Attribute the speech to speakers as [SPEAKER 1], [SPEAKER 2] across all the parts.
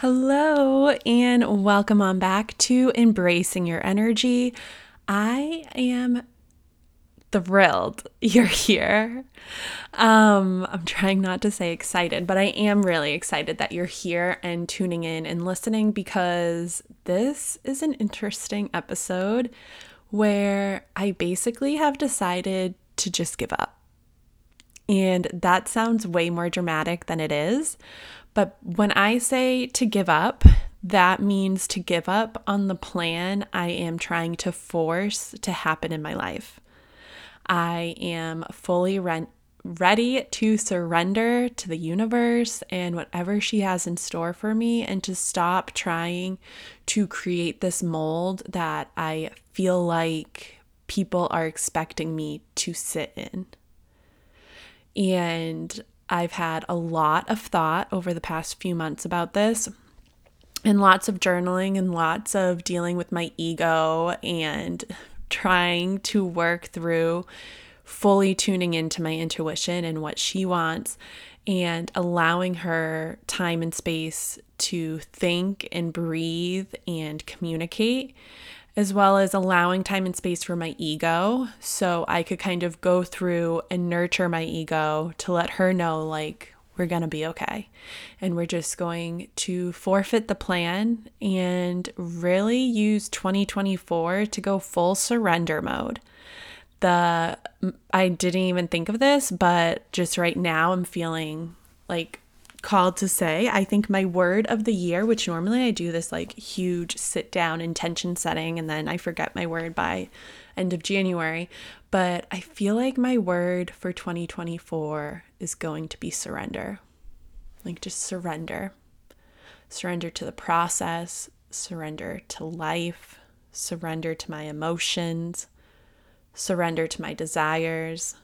[SPEAKER 1] Hello, and welcome on back to Embracing Your Energy. I am thrilled you're here. Um, I'm trying not to say excited, but I am really excited that you're here and tuning in and listening because this is an interesting episode where I basically have decided to just give up. And that sounds way more dramatic than it is. But when I say to give up, that means to give up on the plan I am trying to force to happen in my life. I am fully re- ready to surrender to the universe and whatever she has in store for me and to stop trying to create this mold that I feel like people are expecting me to sit in. And I've had a lot of thought over the past few months about this and lots of journaling and lots of dealing with my ego and trying to work through fully tuning into my intuition and what she wants and allowing her time and space to think and breathe and communicate as well as allowing time and space for my ego so I could kind of go through and nurture my ego to let her know, like, we're going to be okay. And we're just going to forfeit the plan and really use 2024 to go full surrender mode. The I didn't even think of this, but just right now I'm feeling like called to say. I think my word of the year, which normally I do this like huge sit down intention setting and then I forget my word by end of January, but I feel like my word for 2024 is going to be surrender. Like just surrender. Surrender to the process, surrender to life, surrender to my emotions, surrender to my desires.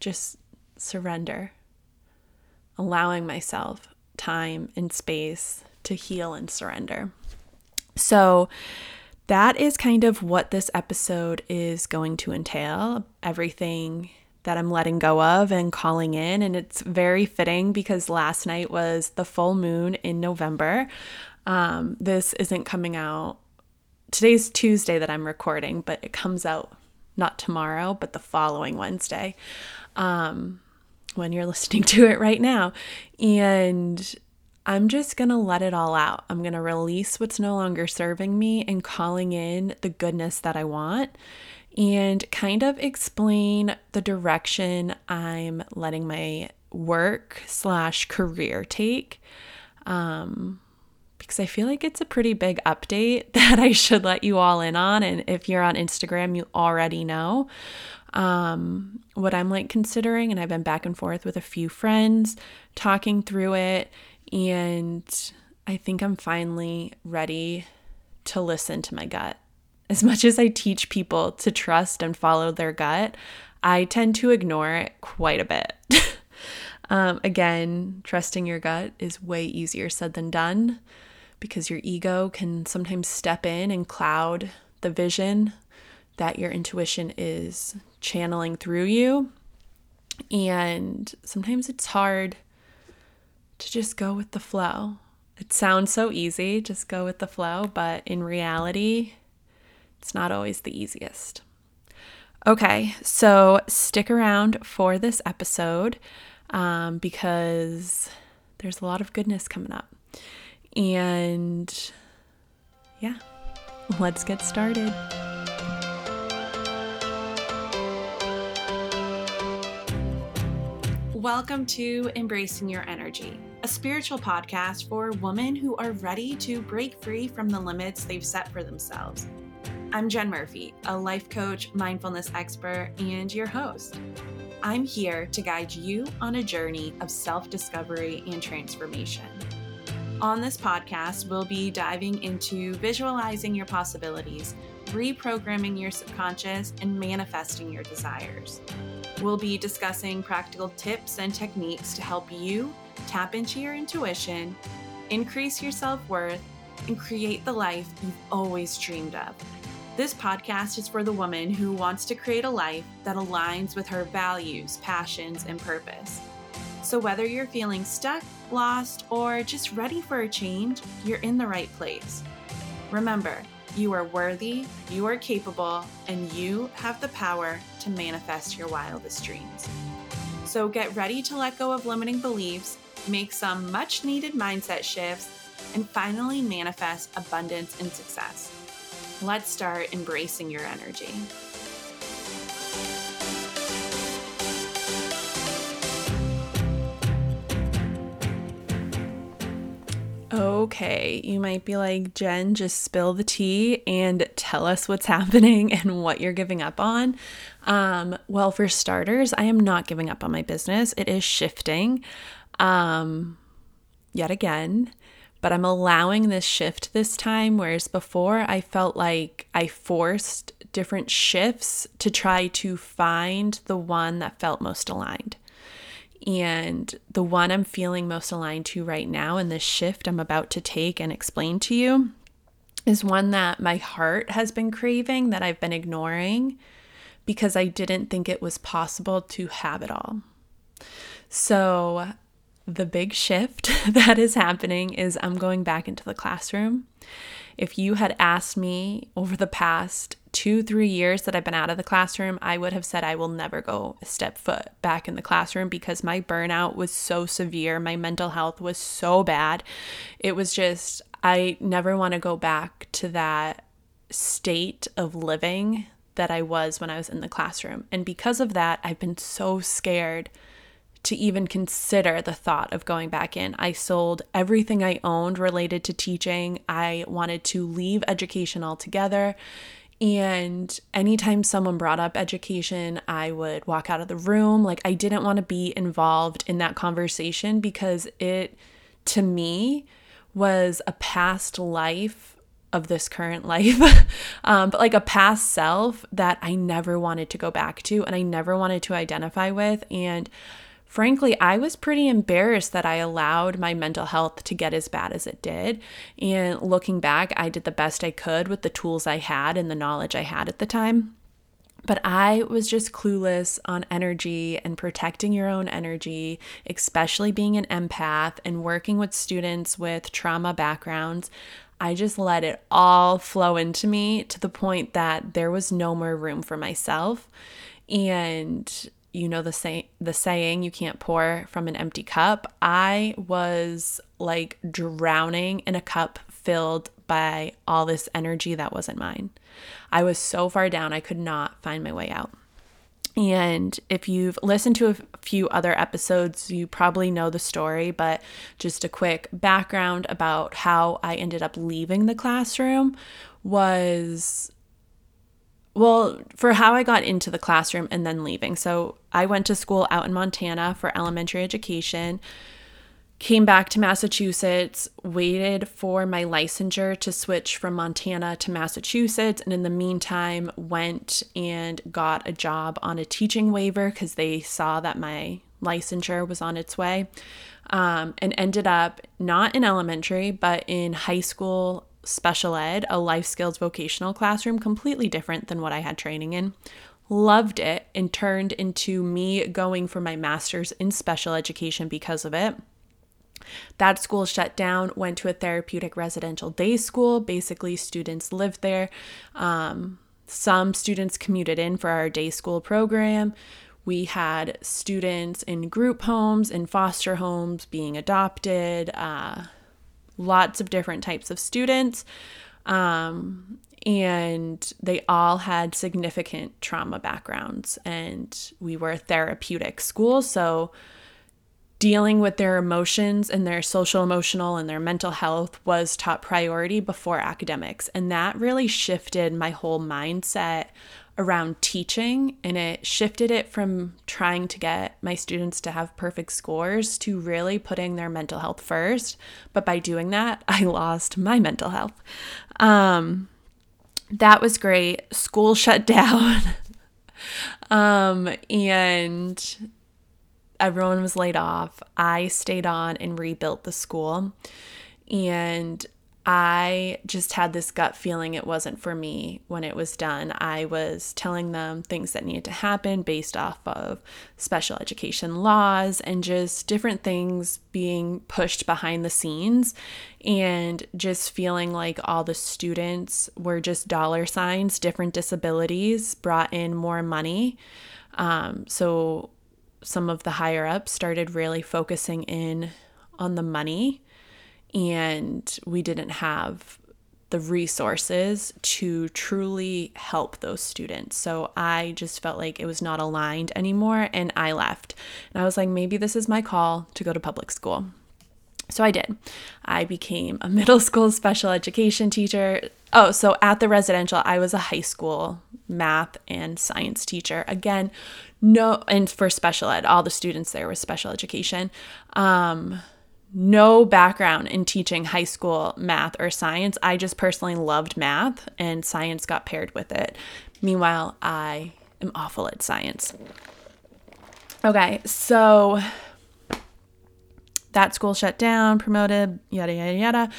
[SPEAKER 1] Just surrender allowing myself time and space to heal and surrender. So, that is kind of what this episode is going to entail everything that I'm letting go of and calling in. And it's very fitting because last night was the full moon in November. Um, this isn't coming out. Today's Tuesday that I'm recording, but it comes out not tomorrow, but the following Wednesday. Um, when you're listening to it right now. And I'm just going to let it all out. I'm going to release what's no longer serving me and calling in the goodness that I want and kind of explain the direction I'm letting my work slash career take. Um, because I feel like it's a pretty big update that I should let you all in on. And if you're on Instagram, you already know um, what I'm like considering. And I've been back and forth with a few friends talking through it. And I think I'm finally ready to listen to my gut. As much as I teach people to trust and follow their gut, I tend to ignore it quite a bit. um, again, trusting your gut is way easier said than done because your ego can sometimes step in and cloud the vision that your intuition is channeling through you. And sometimes it's hard to just go with the flow. It sounds so easy, just go with the flow, but in reality, it's not always the easiest. Okay, so stick around for this episode um, because there's a lot of goodness coming up. And yeah, let's get started. Welcome to Embracing Your Energy, a spiritual podcast for women who are ready to break free from the limits they've set for themselves. I'm Jen Murphy, a life coach, mindfulness expert, and your host. I'm here to guide you on a journey of self discovery and transformation. On this podcast, we'll be diving into visualizing your possibilities, reprogramming your subconscious, and manifesting your desires. We'll be discussing practical tips and techniques to help you tap into your intuition, increase your self worth, and create the life you've always dreamed of. This podcast is for the woman who wants to create a life that aligns with her values, passions, and purpose. So, whether you're feeling stuck, lost, or just ready for a change, you're in the right place. Remember, you are worthy, you are capable, and you have the power to manifest your wildest dreams. So, get ready to let go of limiting beliefs, make some much needed mindset shifts, and finally manifest abundance and success. Let's start embracing your energy. Okay, you might be like, Jen, just spill the tea and tell us what's happening and what you're giving up on. Um, well, for starters, I am not giving up on my business, it is shifting um, yet again. But I'm allowing this shift this time, whereas before I felt like I forced different shifts to try to find the one that felt most aligned. And the one I'm feeling most aligned to right now, and this shift I'm about to take and explain to you, is one that my heart has been craving that I've been ignoring because I didn't think it was possible to have it all. So, the big shift that is happening is I'm going back into the classroom. If you had asked me over the past two, three years that I've been out of the classroom, I would have said I will never go a step foot back in the classroom because my burnout was so severe. My mental health was so bad. It was just, I never want to go back to that state of living that I was when I was in the classroom. And because of that, I've been so scared to even consider the thought of going back in. I sold everything I owned related to teaching. I wanted to leave education altogether. And anytime someone brought up education, I would walk out of the room. Like, I didn't want to be involved in that conversation because it, to me, was a past life of this current life, um, but like a past self that I never wanted to go back to and I never wanted to identify with. And frankly, I was pretty embarrassed that I allowed my mental health to get as bad as it did. And looking back, I did the best I could with the tools I had and the knowledge I had at the time. But I was just clueless on energy and protecting your own energy, especially being an empath and working with students with trauma backgrounds. I just let it all flow into me to the point that there was no more room for myself. And you know the say the saying you can't pour from an empty cup. I was like drowning in a cup filled by all this energy that wasn't mine. I was so far down I could not find my way out. And if you've listened to a few other episodes, you probably know the story, but just a quick background about how I ended up leaving the classroom was well, for how I got into the classroom and then leaving. So I went to school out in Montana for elementary education, came back to Massachusetts, waited for my licensure to switch from Montana to Massachusetts, and in the meantime, went and got a job on a teaching waiver because they saw that my licensure was on its way. Um, and ended up not in elementary, but in high school special ed, a life skills vocational classroom, completely different than what I had training in. Loved it and turned into me going for my master's in special education because of it. That school shut down, went to a therapeutic residential day school. Basically, students lived there. Um, some students commuted in for our day school program. We had students in group homes, in foster homes, being adopted. Uh, lots of different types of students. Um, and they all had significant trauma backgrounds. And we were a therapeutic school. So, dealing with their emotions and their social emotional and their mental health was top priority before academics. And that really shifted my whole mindset around teaching and it shifted it from trying to get my students to have perfect scores to really putting their mental health first. But by doing that, I lost my mental health. Um, that was great. School shut down. um, and everyone was laid off. I stayed on and rebuilt the school. And I just had this gut feeling it wasn't for me when it was done. I was telling them things that needed to happen based off of special education laws and just different things being pushed behind the scenes, and just feeling like all the students were just dollar signs, different disabilities brought in more money. Um, so some of the higher ups started really focusing in on the money and we didn't have the resources to truly help those students. So I just felt like it was not aligned anymore and I left. And I was like, maybe this is my call to go to public school. So I did. I became a middle school special education teacher. Oh, so at the residential, I was a high school math and science teacher. Again, no, and for special ed, all the students there were special education. Um, no background in teaching high school math or science. I just personally loved math and science got paired with it. Meanwhile, I am awful at science. Okay, so that school shut down, promoted, yada, yada, yada.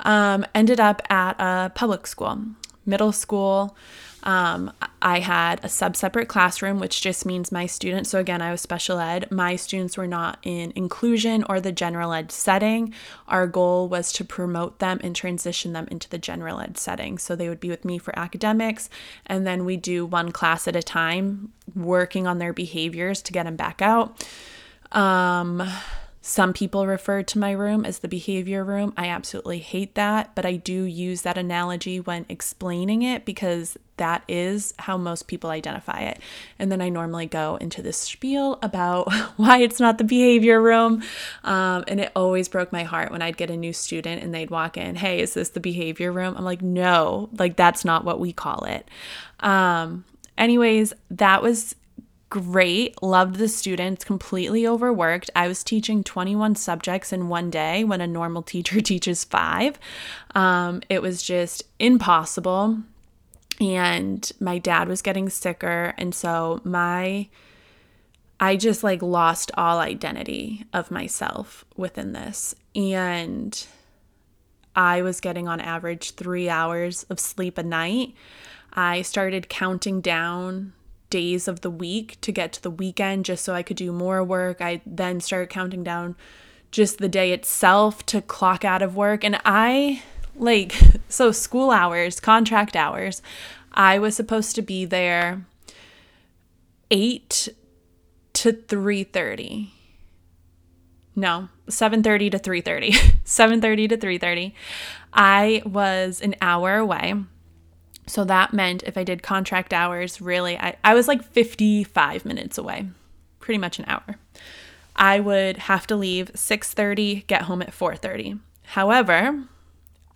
[SPEAKER 1] Um, ended up at a public school, middle school. Um, I had a sub separate classroom, which just means my students, so again, I was special ed, my students were not in inclusion or the general ed setting. Our goal was to promote them and transition them into the general ed setting. So they would be with me for academics, and then we do one class at a time, working on their behaviors to get them back out. Um, some people refer to my room as the behavior room. I absolutely hate that, but I do use that analogy when explaining it because that is how most people identify it. And then I normally go into this spiel about why it's not the behavior room. Um, and it always broke my heart when I'd get a new student and they'd walk in, Hey, is this the behavior room? I'm like, No, like that's not what we call it. Um, anyways, that was great, loved the students, completely overworked. I was teaching 21 subjects in one day when a normal teacher teaches five. Um, it was just impossible. And my dad was getting sicker. And so my, I just like lost all identity of myself within this. And I was getting on average three hours of sleep a night. I started counting down days of the week to get to the weekend just so I could do more work. I then started counting down just the day itself to clock out of work. And I like so school hours, contract hours, I was supposed to be there 8 to 3:30. No, 7:30 to 3:30. 7:30 to 3:30. I was an hour away so that meant if I did contract hours, really, I, I was like 55 minutes away, pretty much an hour. I would have to leave 6:30, get home at 4:30. However,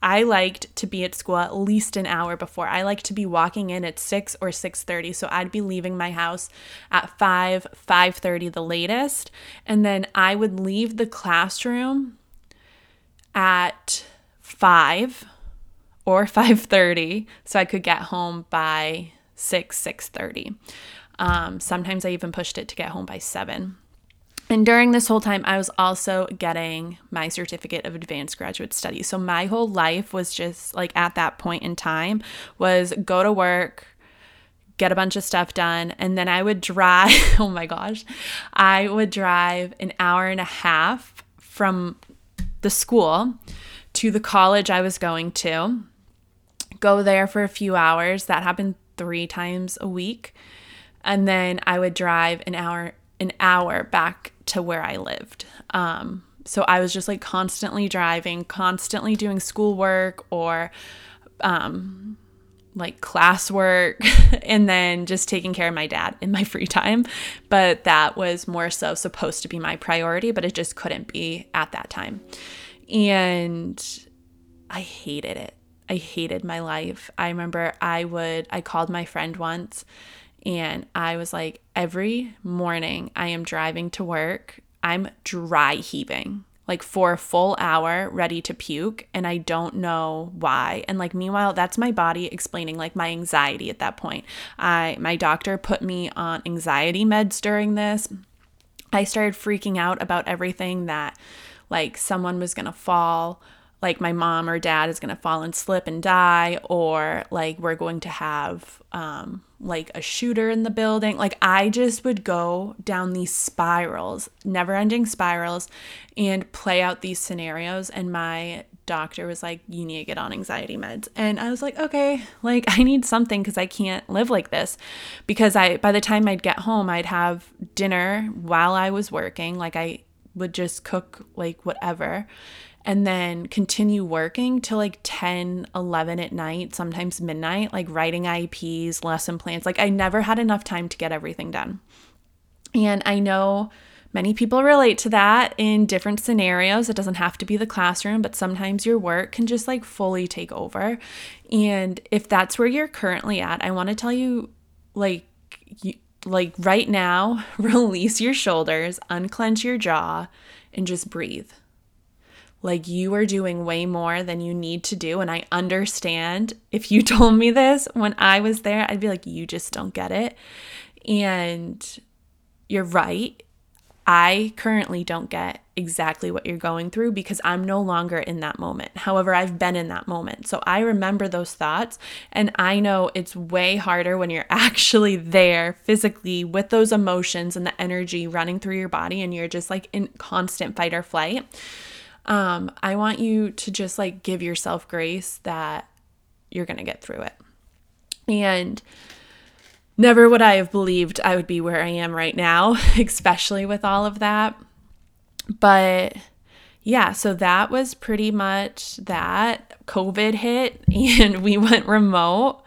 [SPEAKER 1] I liked to be at school at least an hour before. I liked to be walking in at 6 or 6:30, so I'd be leaving my house at 5, 5:30 the latest, and then I would leave the classroom at 5 or 5:30 so I could get home by 6 6:30. Um, sometimes I even pushed it to get home by 7. And during this whole time, I was also getting my certificate of advanced graduate studies. So my whole life was just like at that point in time was go to work, get a bunch of stuff done, and then I would drive. oh my gosh, I would drive an hour and a half from the school to the college I was going to go there for a few hours. That happened three times a week. And then I would drive an hour an hour back to where I lived. Um, so I was just like constantly driving, constantly doing schoolwork or um, like classwork, and then just taking care of my dad in my free time. But that was more so supposed to be my priority, but it just couldn't be at that time. And I hated it. I hated my life. I remember I would, I called my friend once and I was like, every morning I am driving to work, I'm dry heaving like for a full hour ready to puke and I don't know why. And like meanwhile that's my body explaining like my anxiety at that point. I my doctor put me on anxiety meds during this. I started freaking out about everything that like someone was going to fall like my mom or dad is going to fall and slip and die or like we're going to have um like a shooter in the building. Like i just would go down these spirals never ending spirals and play out these scenarios. And my doctor was like you need to get on anxiety meds. And i was like okay like i need something because i can't live like this. Because i by the time i'd get home i'd have dinner while i was working. Like i would just cook like whatever and then continue working till like 10, 11 at night, sometimes midnight, like writing IEPs, lesson plans. Like I never had enough time to get everything done. And I know many people relate to that in different scenarios. It doesn't have to be the classroom, but sometimes your work can just like fully take over. And if that's where you're currently at, I want to tell you like you, like right now, release your shoulders, unclench your jaw and just breathe like you are doing way more than you need to do. And I understand if you told me this when I was there, I'd be like, you just don't get it. And you're right. I currently don't get exactly what you're going through because I'm no longer in that moment. However, I've been in that moment. So I remember those thoughts and I know it's way harder when you're actually there physically with those emotions and the energy running through your body and you're just like in constant fight or flight um, I want you to just like give yourself grace that you're going to get through it. And never would I have believed I would be where I am right now, especially with all of that. But yeah, so that was pretty much that. COVID hit and we went remote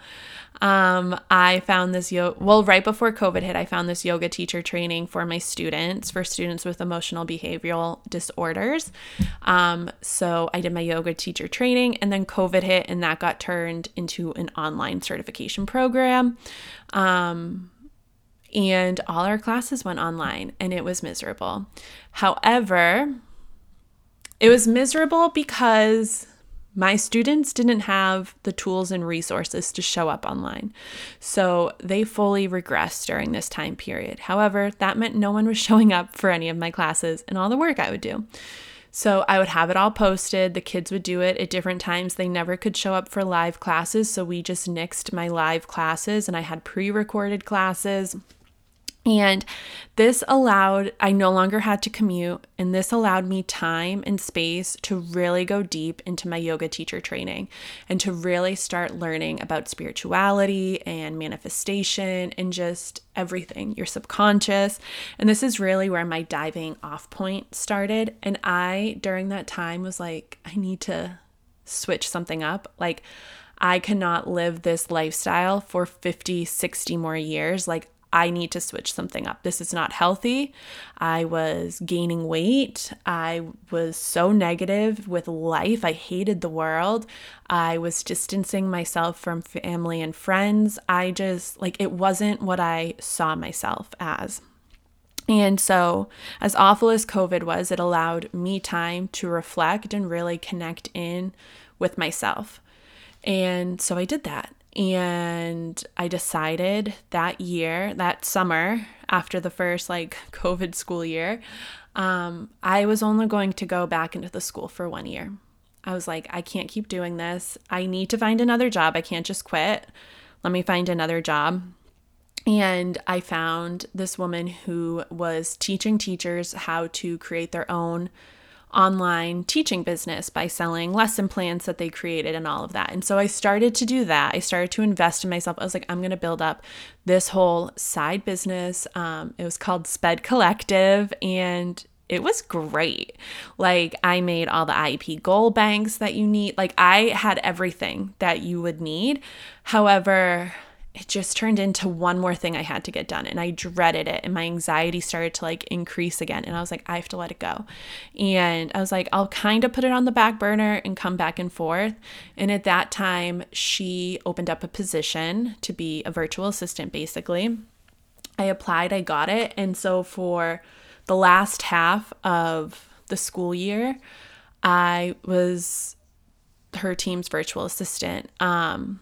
[SPEAKER 1] um, I found this yoga, well, right before COVID hit, I found this yoga teacher training for my students, for students with emotional behavioral disorders. Um, so I did my yoga teacher training, and then COVID hit, and that got turned into an online certification program. Um, and all our classes went online, and it was miserable. However, it was miserable because my students didn't have the tools and resources to show up online. So they fully regressed during this time period. However, that meant no one was showing up for any of my classes and all the work I would do. So I would have it all posted. The kids would do it at different times. They never could show up for live classes. So we just nixed my live classes and I had pre recorded classes. And this allowed, I no longer had to commute, and this allowed me time and space to really go deep into my yoga teacher training and to really start learning about spirituality and manifestation and just everything, your subconscious. And this is really where my diving off point started. And I, during that time, was like, I need to switch something up. Like, I cannot live this lifestyle for 50, 60 more years. Like, I need to switch something up. This is not healthy. I was gaining weight. I was so negative with life. I hated the world. I was distancing myself from family and friends. I just, like, it wasn't what I saw myself as. And so, as awful as COVID was, it allowed me time to reflect and really connect in with myself. And so I did that. And I decided that year, that summer, after the first like COVID school year, um, I was only going to go back into the school for one year. I was like, I can't keep doing this. I need to find another job. I can't just quit. Let me find another job. And I found this woman who was teaching teachers how to create their own online teaching business by selling lesson plans that they created and all of that. And so I started to do that. I started to invest in myself. I was like, I'm going to build up this whole side business. Um, it was called Sped Collective and it was great. Like, I made all the IEP goal banks that you need. Like, I had everything that you would need. However, it just turned into one more thing I had to get done and I dreaded it and my anxiety started to like increase again and I was like I have to let it go. And I was like I'll kind of put it on the back burner and come back and forth. And at that time she opened up a position to be a virtual assistant basically. I applied, I got it. And so for the last half of the school year, I was her team's virtual assistant. Um,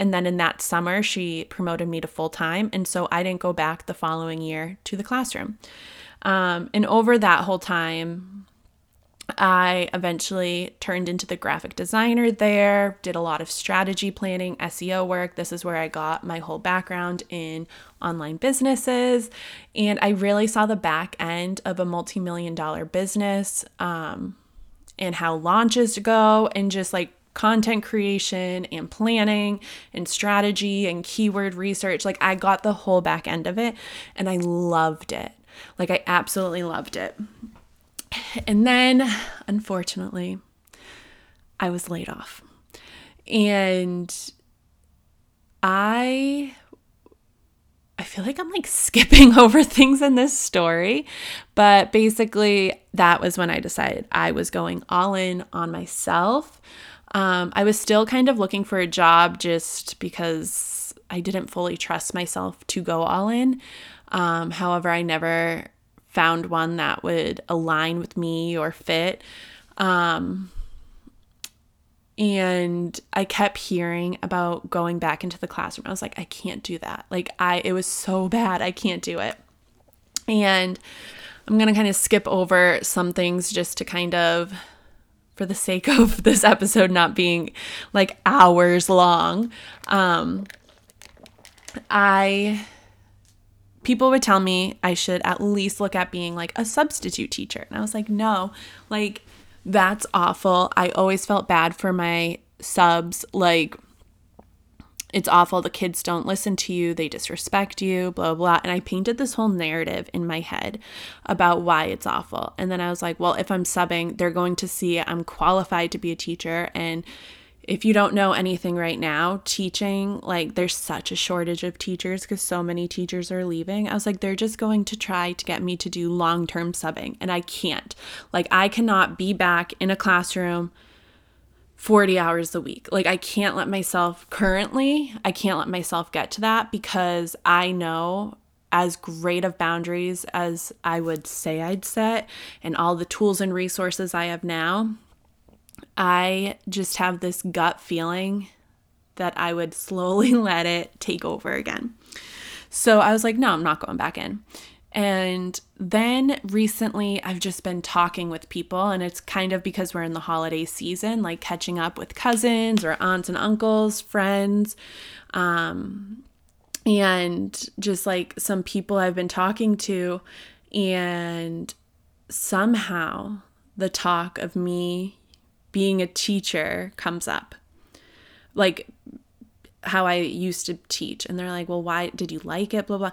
[SPEAKER 1] and then in that summer, she promoted me to full time. And so I didn't go back the following year to the classroom. Um, and over that whole time, I eventually turned into the graphic designer there, did a lot of strategy planning, SEO work. This is where I got my whole background in online businesses. And I really saw the back end of a multi million dollar business um, and how launches go and just like content creation and planning and strategy and keyword research. Like I got the whole back end of it and I loved it. Like I absolutely loved it. And then, unfortunately, I was laid off. And I I feel like I'm like skipping over things in this story, but basically that was when I decided I was going all in on myself. Um, I was still kind of looking for a job just because I didn't fully trust myself to go all in. Um, however, I never found one that would align with me or fit. Um, and I kept hearing about going back into the classroom. I was like, I can't do that. Like, I, it was so bad. I can't do it. And I'm going to kind of skip over some things just to kind of, for the sake of this episode not being like hours long. Um, I people would tell me I should at least look at being like a substitute teacher. And I was like, no, like that's awful. I always felt bad for my subs. Like, it's awful. The kids don't listen to you, they disrespect you, blah, blah. And I painted this whole narrative in my head about why it's awful. And then I was like, well, if I'm subbing, they're going to see I'm qualified to be a teacher and if you don't know anything right now, teaching, like there's such a shortage of teachers because so many teachers are leaving. I was like, they're just going to try to get me to do long term subbing, and I can't. Like, I cannot be back in a classroom 40 hours a week. Like, I can't let myself currently, I can't let myself get to that because I know as great of boundaries as I would say I'd set and all the tools and resources I have now I just have this gut feeling that I would slowly let it take over again. So I was like, no, I'm not going back in. And then recently, I've just been talking with people, and it's kind of because we're in the holiday season, like catching up with cousins or aunts and uncles, friends, um, and just like some people I've been talking to. And somehow the talk of me being a teacher comes up. Like how I used to teach. And they're like, well, why did you like it? Blah, blah.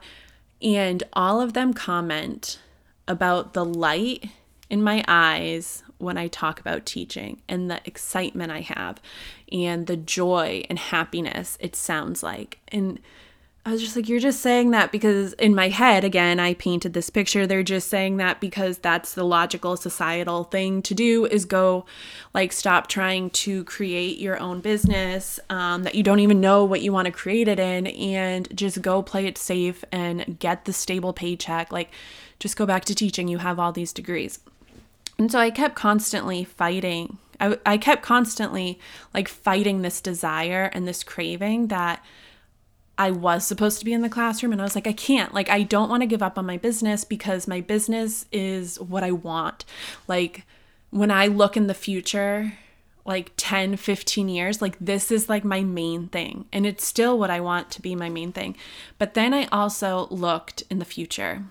[SPEAKER 1] And all of them comment about the light in my eyes when I talk about teaching and the excitement I have and the joy and happiness it sounds like. And I was just like, you're just saying that because in my head, again, I painted this picture. They're just saying that because that's the logical societal thing to do is go, like, stop trying to create your own business um, that you don't even know what you want to create it in and just go play it safe and get the stable paycheck. Like, just go back to teaching. You have all these degrees. And so I kept constantly fighting. I, I kept constantly like fighting this desire and this craving that I was supposed to be in the classroom and I was like, I can't. Like, I don't want to give up on my business because my business is what I want. Like, when I look in the future, like 10, 15 years, like, this is like my main thing. And it's still what I want to be my main thing. But then I also looked in the future.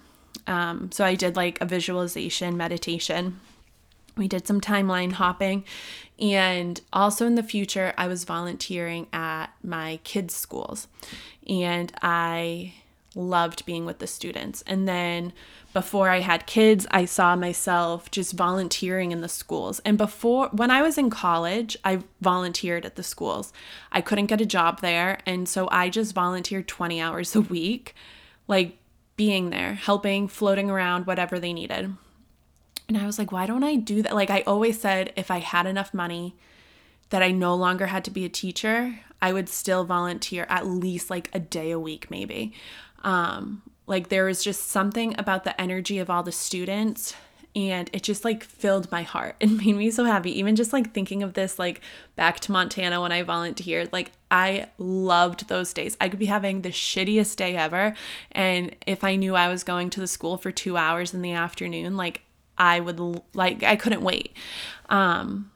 [SPEAKER 1] Um, so I did like a visualization meditation. We did some timeline hopping. And also in the future, I was volunteering at my kids' schools and I loved being with the students. And then before I had kids, I saw myself just volunteering in the schools. And before, when I was in college, I volunteered at the schools. I couldn't get a job there. And so I just volunteered 20 hours a week, like being there, helping, floating around, whatever they needed. And I was like, why don't I do that? Like, I always said, if I had enough money that I no longer had to be a teacher, I would still volunteer at least like a day a week, maybe. Um, like there was just something about the energy of all the students and it just like filled my heart and made me so happy even just like thinking of this like back to montana when i volunteered like i loved those days i could be having the shittiest day ever and if i knew i was going to the school for two hours in the afternoon like I would like, I couldn't wait. Um,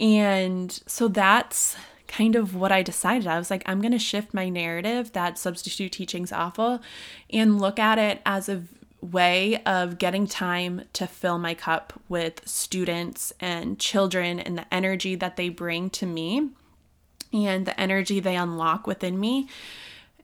[SPEAKER 1] and so that's kind of what I decided. I was like, I'm going to shift my narrative that substitute teaching's awful and look at it as a way of getting time to fill my cup with students and children and the energy that they bring to me and the energy they unlock within me,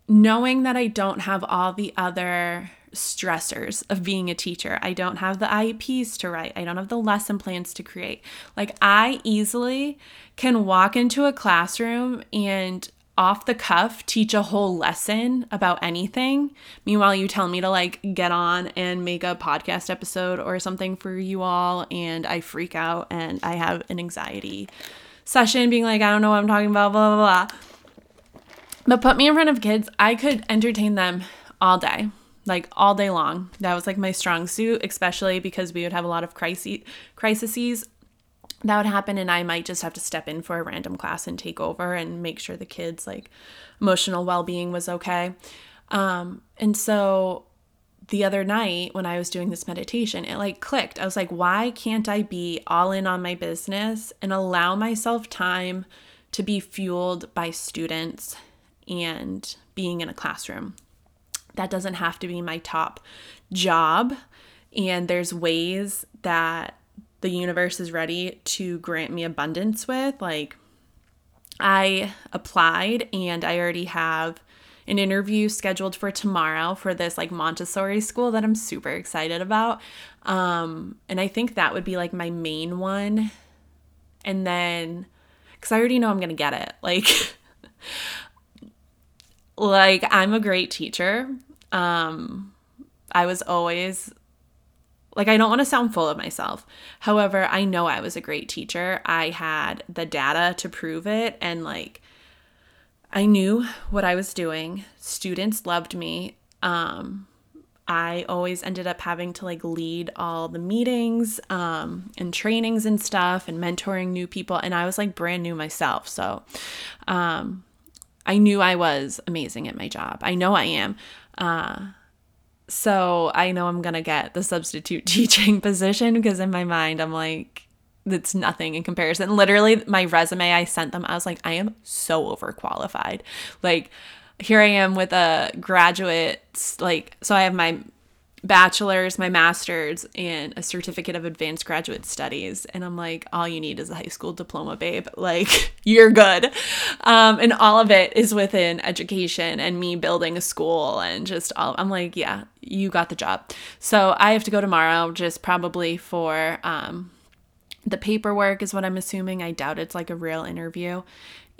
[SPEAKER 1] knowing that I don't have all the other stressors of being a teacher. I don't have the IEPs to write. I don't have the lesson plans to create. Like I easily can walk into a classroom and off the cuff teach a whole lesson about anything. Meanwhile, you tell me to like get on and make a podcast episode or something for you all, and I freak out and I have an anxiety session being like, I don't know what I'm talking about, blah, blah, blah. But put me in front of kids, I could entertain them all day, like all day long. That was like my strong suit, especially because we would have a lot of crises, crises that would happen and i might just have to step in for a random class and take over and make sure the kids like emotional well-being was okay. Um, and so the other night when i was doing this meditation it like clicked. I was like why can't i be all in on my business and allow myself time to be fueled by students and being in a classroom that doesn't have to be my top job and there's ways that the universe is ready to grant me abundance with. Like, I applied and I already have an interview scheduled for tomorrow for this like Montessori school that I'm super excited about. Um, and I think that would be like my main one. And then, because I already know I'm going to get it. Like, like I'm a great teacher. Um, I was always like, I don't want to sound full of myself. However, I know I was a great teacher. I had the data to prove it. And, like, I knew what I was doing. Students loved me. Um, I always ended up having to like lead all the meetings um, and trainings and stuff and mentoring new people. And I was like brand new myself. So um, I knew I was amazing at my job. I know I am. Uh, so I know I'm going to get the substitute teaching position because in my mind, I'm like, that's nothing in comparison. Literally, my resume, I sent them, I was like, I am so overqualified. Like, here I am with a graduate, like, so I have my bachelor's, my master's, and a certificate of advanced graduate studies. And I'm like, all you need is a high school diploma, babe. Like, you're good. Um, and all of it is within education and me building a school and just all. I'm like, yeah, you got the job. So I have to go tomorrow, just probably for um, the paperwork, is what I'm assuming. I doubt it's like a real interview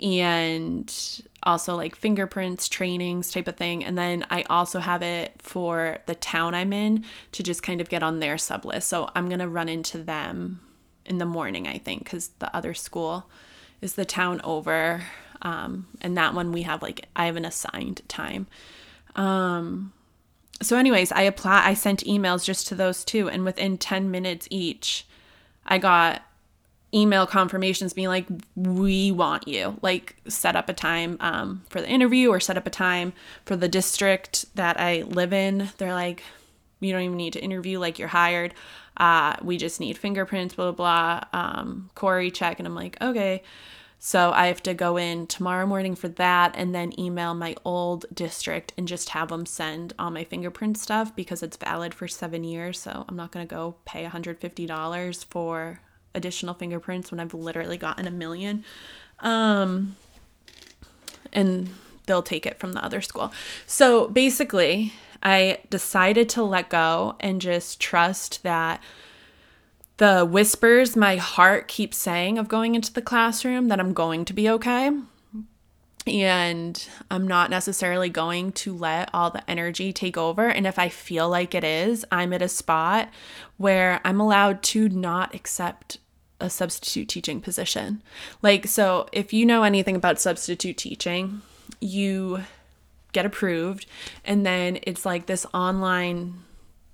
[SPEAKER 1] and also like fingerprints trainings type of thing. And then i also have it for the town i'm in to just kind of get on their sub list. So i'm going to run into them in the morning i think because the other school is the town over um, and that one we have like i have an assigned time. Um, so anyways i apply i sent emails just to those two and within 10 minutes each i got email confirmations being like we want you like set up a time um, for the interview or set up a time for the district that i live in. They're like you don't even need to interview like you're hired. Uh, we just need fingerprints blah blah blah um, CORI check. And i'm like okay. So i have to go in tomorrow morning for that and then email my old district and just have them send all my fingerprint stuff because it's valid for seven years. So i'm not going to go pay $150 for additional fingerprints when I've literally gotten a million. Um, and they'll take it from the other school. So basically, I decided to let go and just trust that the whispers my heart keeps saying of going into the classroom that I'm going to be okay. And I'm not necessarily going to let all the energy take over. And if I feel like it is, I'm at a spot where I'm allowed to not accept a substitute teaching position. Like, so if you know anything about substitute teaching, you get approved, and then it's like this online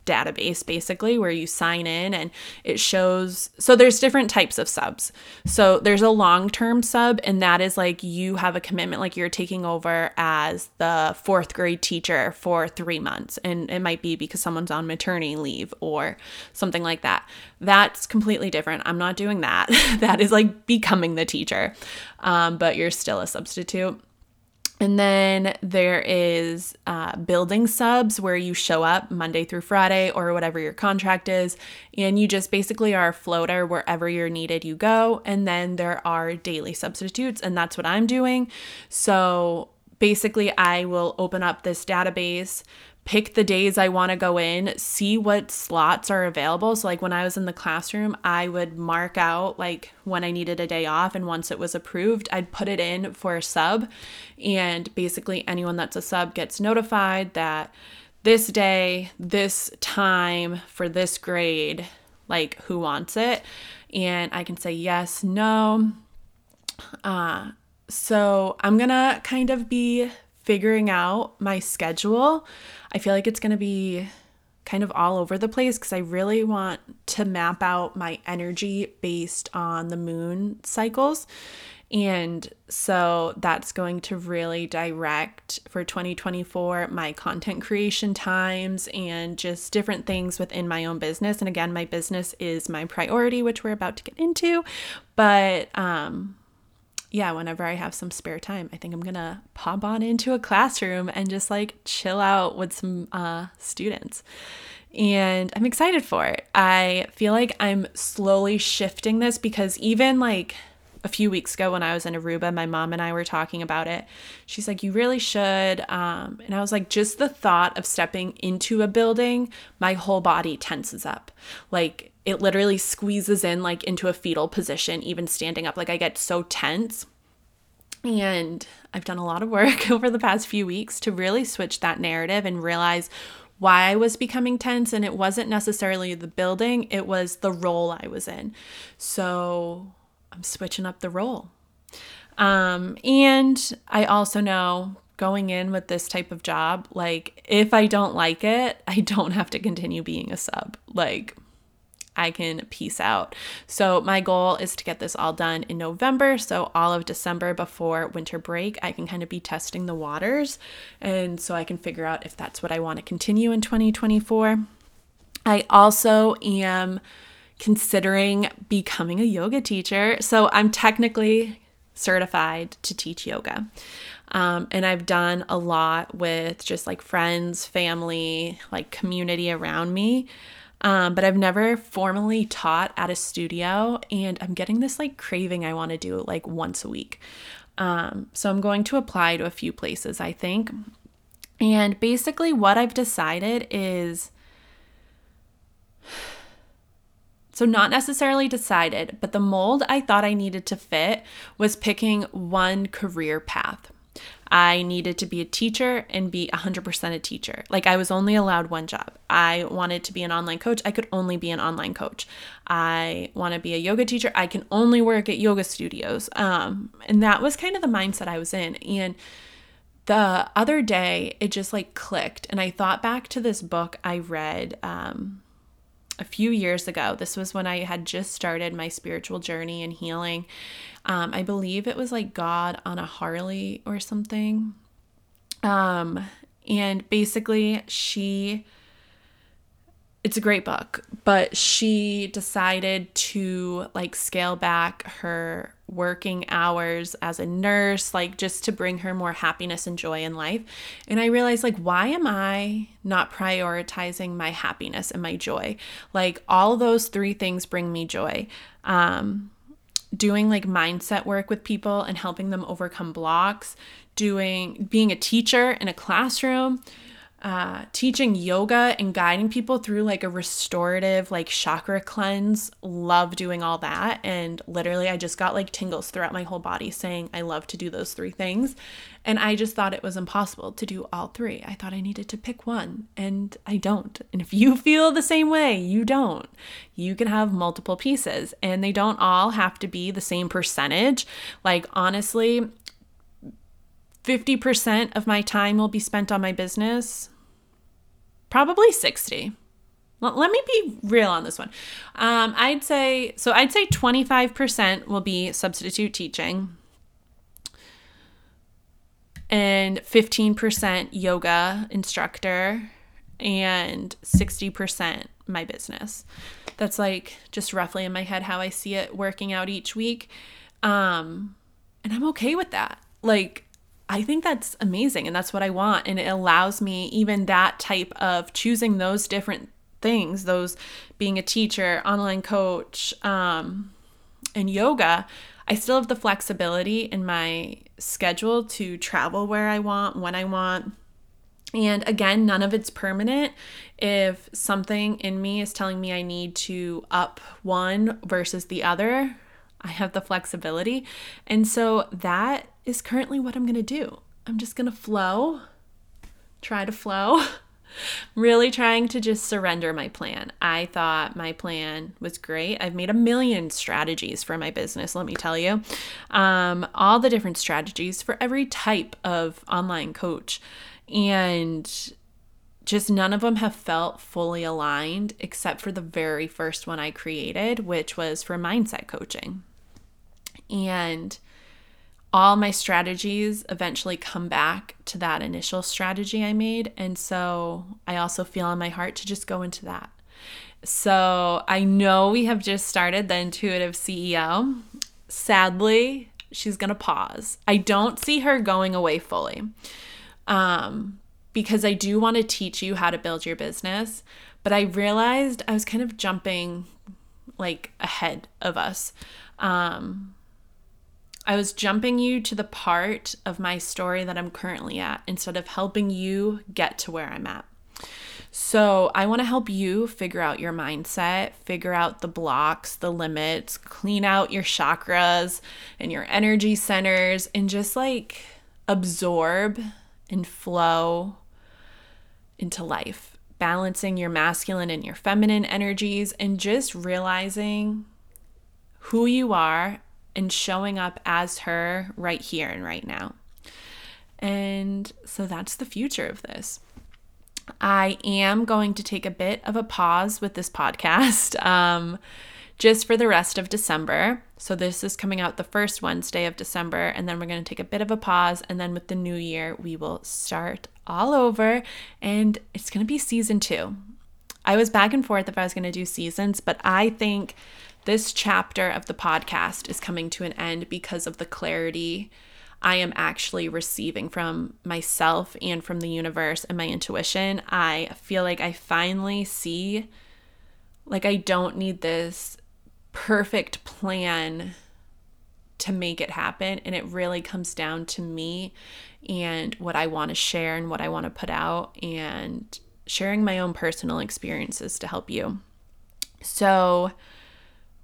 [SPEAKER 1] database basically where you sign in and it shows so there's different types of subs. So there's a long-term sub and that is like you have a commitment like you're taking over as the 4th grade teacher for 3 months and it might be because someone's on maternity leave or something like that. That's completely different. I'm not doing that. that is like becoming the teacher. Um, but you're still a substitute. And then there is uh, building subs where you show up Monday through Friday or whatever your contract is, and you just basically are a floater wherever you're needed, you go. And then there are daily substitutes, and that's what I'm doing. So basically, I will open up this database, pick the days I want to go in, see what slots are available. So, like when I was in the classroom, I would mark out like when I needed a day off. And once it was approved, I'd put it in for a sub. And basically, anyone that's a sub gets notified that this day, this time for this grade, like who wants it. And I can say yes, no. Uh, so I'm gonna kind of be figuring out my schedule I feel like it's going to be kind of all over the place because I really want to map out my energy based on the moon cycles. And so that's going to really direct for 2024 my content creation times and just different things within my own business. And again, my business is my priority, which we're about to get into. But um, yeah, whenever I have some spare time, I think I'm gonna pop on into a classroom and just like chill out with some uh, students. And I'm excited for it. I feel like I'm slowly shifting this because even like a few weeks ago when I was in Aruba, my mom and I were talking about it. She's like, You really should. Um, and I was like, Just the thought of stepping into a building, my whole body tenses up. Like, it literally squeezes in like into a fetal position, even standing up. Like, I get so tense. And I've done a lot of work over the past few weeks to really switch that narrative and realize why I was becoming tense. And it wasn't necessarily the building, it was the role I was in. So I'm switching up the role. Um, and I also know going in with this type of job, like if I don't like it, I don't have to continue being a sub. Like I can peace out. So, my goal is to get this all done in November. So, all of December before winter break, I can kind of be testing the waters. And so I can figure out if that's what I want to continue in 2024. I also am considering becoming a yoga teacher. So I'm technically certified to teach yoga. Um, and I've done a lot with just like friends, family, like community around me. Um, but I've never formally taught at a studio, and I'm getting this like craving I want to do like once a week. Um, so I'm going to apply to a few places, I think. And basically, what I've decided is So, not necessarily decided, but the mold I thought I needed to fit was picking one career path. I needed to be a teacher and be 100% a teacher. Like, I was only allowed one job. I wanted to be an online coach. I could only be an online coach. I want to be a yoga teacher. I can only work at yoga studios. Um, and that was kind of the mindset I was in. And the other day, it just like clicked. And I thought back to this book I read. Um, a few years ago. This was when I had just started my spiritual journey and healing. Um, I believe it was like God on a Harley or something. Um, and basically, she it's a great book, but she decided to like scale back her working hours as a nurse, like just to bring her more happiness and joy in life. And I realized, like, why am I not prioritizing my happiness and my joy? Like, all those three things bring me joy. Um, doing like mindset work with people and helping them overcome blocks, doing being a teacher in a classroom, uh, teaching yoga and guiding people through like a restorative, like chakra cleanse. Love doing all that. And literally, I just got like tingles throughout my whole body saying I love to do those three things. And I just thought it was impossible to do all three. I thought I needed to pick one, and I don't. And if you feel the same way, you don't. You can have multiple pieces, and they don't all have to be the same percentage. Like, honestly, 50% of my time will be spent on my business. Probably 60. let me be real on this one. Um, I'd say so. I'd say twenty five percent will be substitute teaching, and fifteen percent yoga instructor, and sixty percent my business. That's like just roughly in my head how I see it working out each week, um, and I'm okay with that. Like I think that's amazing and that's what I want. And it allows me, even that type of choosing those different things, those being a teacher, online coach, um, and yoga, I still have the flexibility in my schedule to travel where I want, when I want. And again, none of it's permanent. If something in me is telling me I need to up one versus the other, I have the flexibility. And so that is currently what I'm going to do. I'm just going to flow, try to flow. really trying to just surrender my plan. I thought my plan was great. I've made a million strategies for my business, let me tell you. Um, all the different strategies for every type of online coach. And just none of them have felt fully aligned except for the very first one I created, which was for mindset coaching. And all my strategies eventually come back to that initial strategy I made. And so I also feel in my heart to just go into that. So I know we have just started the intuitive CEO. Sadly, she's going to pause. I don't see her going away fully um, because I do want to teach you how to build your business. But I realized I was kind of jumping like ahead of us. Um, I was jumping you to the part of my story that I'm currently at instead of helping you get to where I'm at. So, I want to help you figure out your mindset, figure out the blocks, the limits, clean out your chakras and your energy centers, and just like absorb and flow into life, balancing your masculine and your feminine energies, and just realizing who you are and showing up as her right here and right now. And so that's the future of this. I am going to take a bit of a pause with this podcast um, just for the rest of December. So, this is coming out the first Wednesday of December, and then we're going to take a bit of a pause. And then with the new year, we will start all over, and it's going to be season two. I was back and forth if I was going to do seasons, but I think this chapter of the podcast is coming to an end because of the clarity I am actually receiving from myself and from the universe and my intuition. I feel like I finally see, like, I don't need this perfect plan to make it happen. And it really comes down to me and what I want to share and what I want to put out and sharing my own personal experiences to help you. So,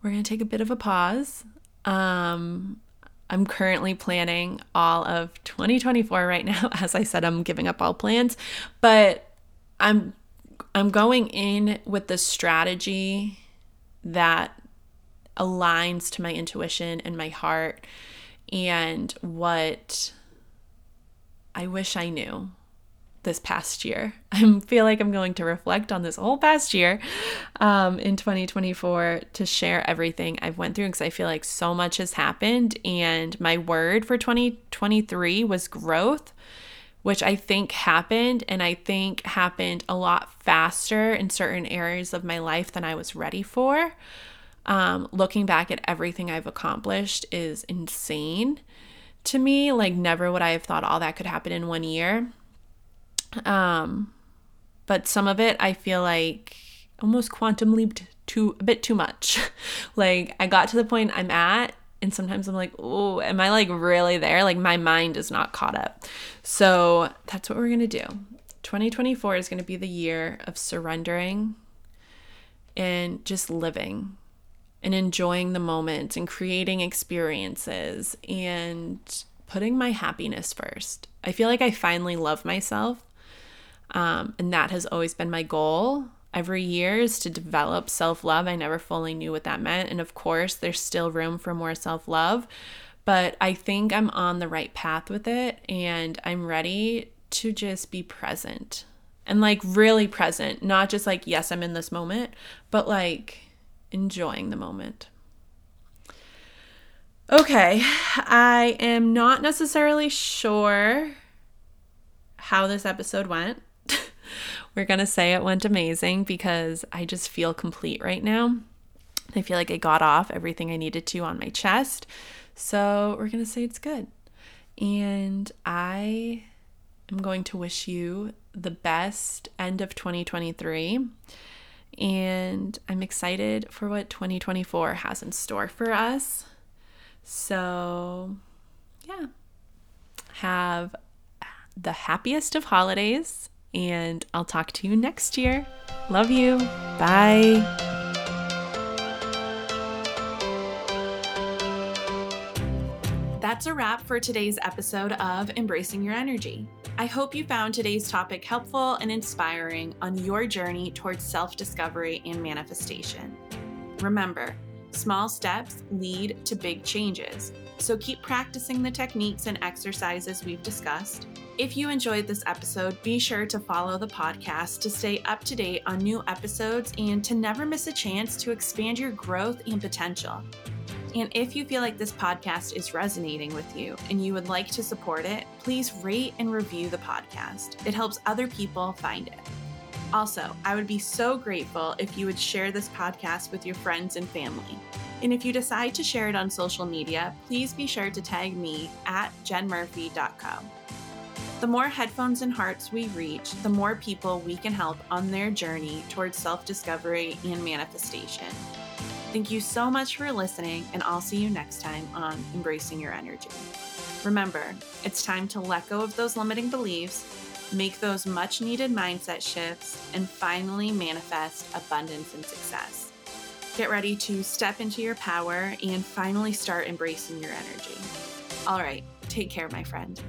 [SPEAKER 1] we're going to take a bit of a pause. Um, I'm currently planning all of 2024 right now. As I said, I'm giving up all plans, but I'm I'm going in with the strategy that aligns to my intuition and my heart and what I wish I knew this past year. I feel like I'm going to reflect on this whole past year um, in 2024 to share everything I've went through because I feel like so much has happened. And my word for 2023 was growth, which I think happened, and I think happened a lot faster in certain areas of my life than I was ready for. Um, looking back at everything I've accomplished is insane to me. Like, never would I have thought all that could happen in one year. Um, but some of it I feel like almost quantum leaped too a bit too much. like I got to the point I'm at and sometimes I'm like, "Oh, am I like really there? Like my mind is not caught up." So, that's what we're going to do. 2024 is going to be the year of surrendering and just living and enjoying the moment and creating experiences and putting my happiness first. I feel like I finally love myself um, and that has always been my goal every year is to develop self love. I never fully knew what that meant. And of course, there's still room for more self love, but I think I'm on the right path with it and I'm ready to just be present and like really present, not just like, yes, I'm in this moment, but like enjoying the moment. Okay, I am not necessarily sure how this episode went. We're going to say it went amazing because I just feel complete right now. I feel like I got off everything I needed to on my chest. So we're going to say it's good. And I am going to wish you the best end of 2023. And I'm excited for what 2024 has in store for us. So, yeah, have the happiest of holidays, and I'll talk to you next year. Love you. Bye. That's a wrap for today's episode of Embracing Your Energy. I hope you found today's topic helpful and inspiring on your journey towards self discovery and manifestation. Remember, small steps lead to big changes, so keep practicing the techniques and exercises we've discussed. If you enjoyed this episode, be sure to follow the podcast to stay up to date on new episodes and to never miss a chance to expand your growth and potential. And if you feel like this podcast is resonating with you and you would like to support it, please rate and review the podcast. It helps other people find it. Also, I would be so grateful if you would share this podcast with your friends and family. And if you decide to share it on social media, please be sure to tag me at jenmurphy.co. The more headphones and hearts we reach, the more people we can help on their journey towards self discovery and manifestation. Thank you so much for listening, and I'll see you next time on Embracing Your Energy. Remember, it's time to let go of those limiting beliefs, make those much needed mindset shifts, and finally manifest abundance and success. Get ready to step into your power and finally start embracing your energy. All right, take care, my friend.